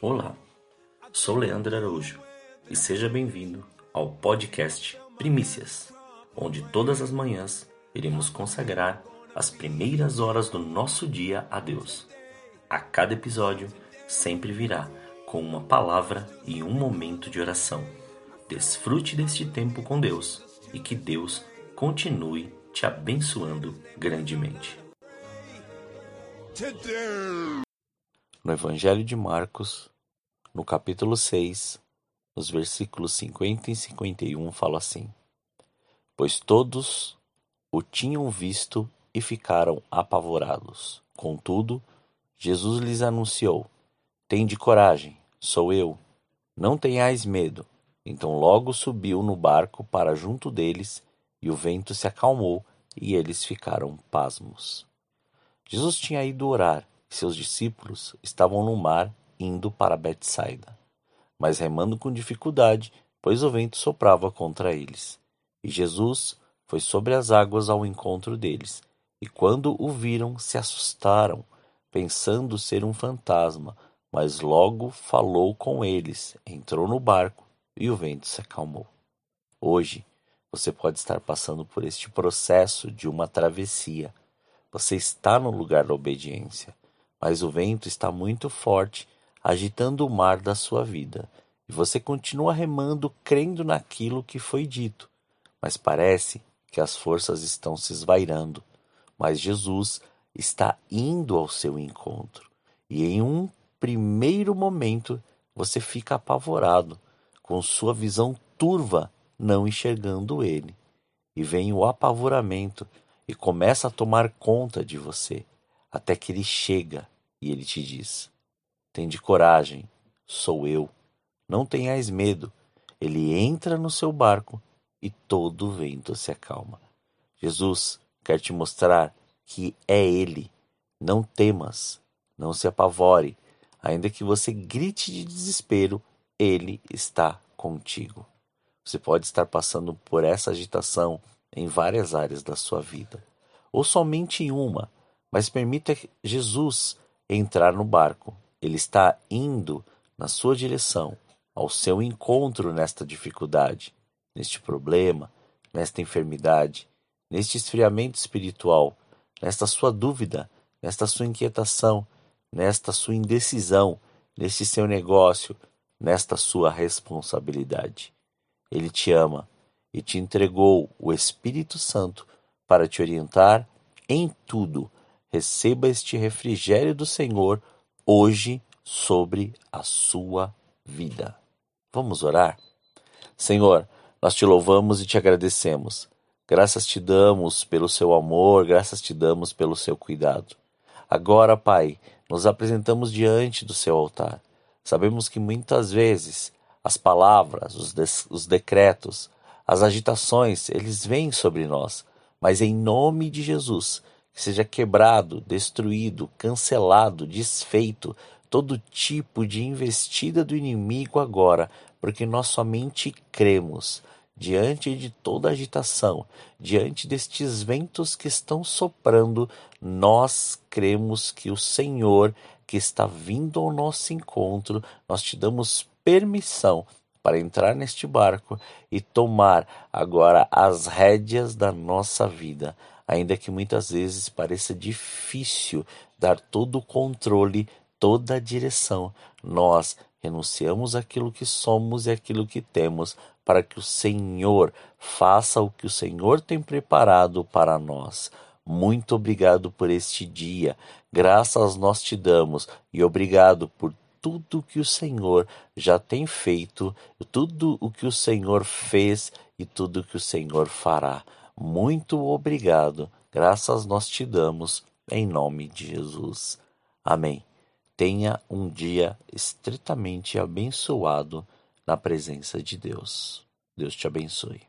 Olá, sou Leandro Araújo e seja bem-vindo ao podcast Primícias, onde todas as manhãs iremos consagrar as primeiras horas do nosso dia a Deus. A cada episódio sempre virá com uma palavra e um momento de oração. Desfrute deste tempo com Deus e que Deus continue te abençoando grandemente. No Evangelho de Marcos, no capítulo 6, nos versículos 50 e 51, fala assim: Pois todos o tinham visto e ficaram apavorados. Contudo, Jesus lhes anunciou: Tende coragem, sou eu. Não tenhais medo. Então logo subiu no barco para junto deles, e o vento se acalmou, e eles ficaram pasmos. Jesus tinha ido orar, e seus discípulos estavam no mar indo para Betsaida, mas remando com dificuldade, pois o vento soprava contra eles. E Jesus foi sobre as águas ao encontro deles, e quando o viram, se assustaram, pensando ser um fantasma, mas logo falou com eles, entrou no barco e o vento se acalmou. Hoje, você pode estar passando por este processo de uma travessia. Você está no lugar da obediência, mas o vento está muito forte, agitando o mar da sua vida, e você continua remando, crendo naquilo que foi dito, mas parece que as forças estão se esvairando, mas Jesus está indo ao seu encontro. E em um primeiro momento você fica apavorado, com sua visão turva, não enxergando ele. E vem o apavoramento e começa a tomar conta de você, até que ele chega e ele te diz: Tende coragem, sou eu. Não tenhais medo. Ele entra no seu barco e todo o vento se acalma. Jesus quer te mostrar que é Ele. Não temas, não se apavore, ainda que você grite de desespero, Ele está contigo. Você pode estar passando por essa agitação em várias áreas da sua vida, ou somente em uma, mas permita Jesus entrar no barco. Ele está indo na sua direção, ao seu encontro nesta dificuldade neste problema, nesta enfermidade, neste esfriamento espiritual, nesta sua dúvida, nesta sua inquietação, nesta sua indecisão, neste seu negócio, nesta sua responsabilidade. Ele te ama e te entregou o Espírito Santo para te orientar em tudo. Receba este refrigério do Senhor hoje sobre a sua vida. Vamos orar? Senhor, nós te louvamos e te agradecemos. Graças te damos pelo seu amor, graças te damos pelo seu cuidado. Agora, Pai, nos apresentamos diante do seu altar. Sabemos que muitas vezes as palavras, os, os decretos, as agitações, eles vêm sobre nós, mas em nome de Jesus, seja quebrado, destruído, cancelado, desfeito todo tipo de investida do inimigo agora, porque nós somente cremos diante de toda agitação, diante destes ventos que estão soprando, nós cremos que o Senhor que está vindo ao nosso encontro, nós te damos permissão para entrar neste barco e tomar agora as rédeas da nossa vida, ainda que muitas vezes pareça difícil dar todo o controle, toda a direção. Nós renunciamos aquilo que somos e aquilo que temos para que o Senhor faça o que o Senhor tem preparado para nós. Muito obrigado por este dia. Graças nós te damos e obrigado por tudo que o Senhor já tem feito, tudo o que o Senhor fez e tudo que o Senhor fará. Muito obrigado. Graças nós te damos em nome de Jesus. Amém. Tenha um dia estritamente abençoado na presença de Deus. Deus te abençoe.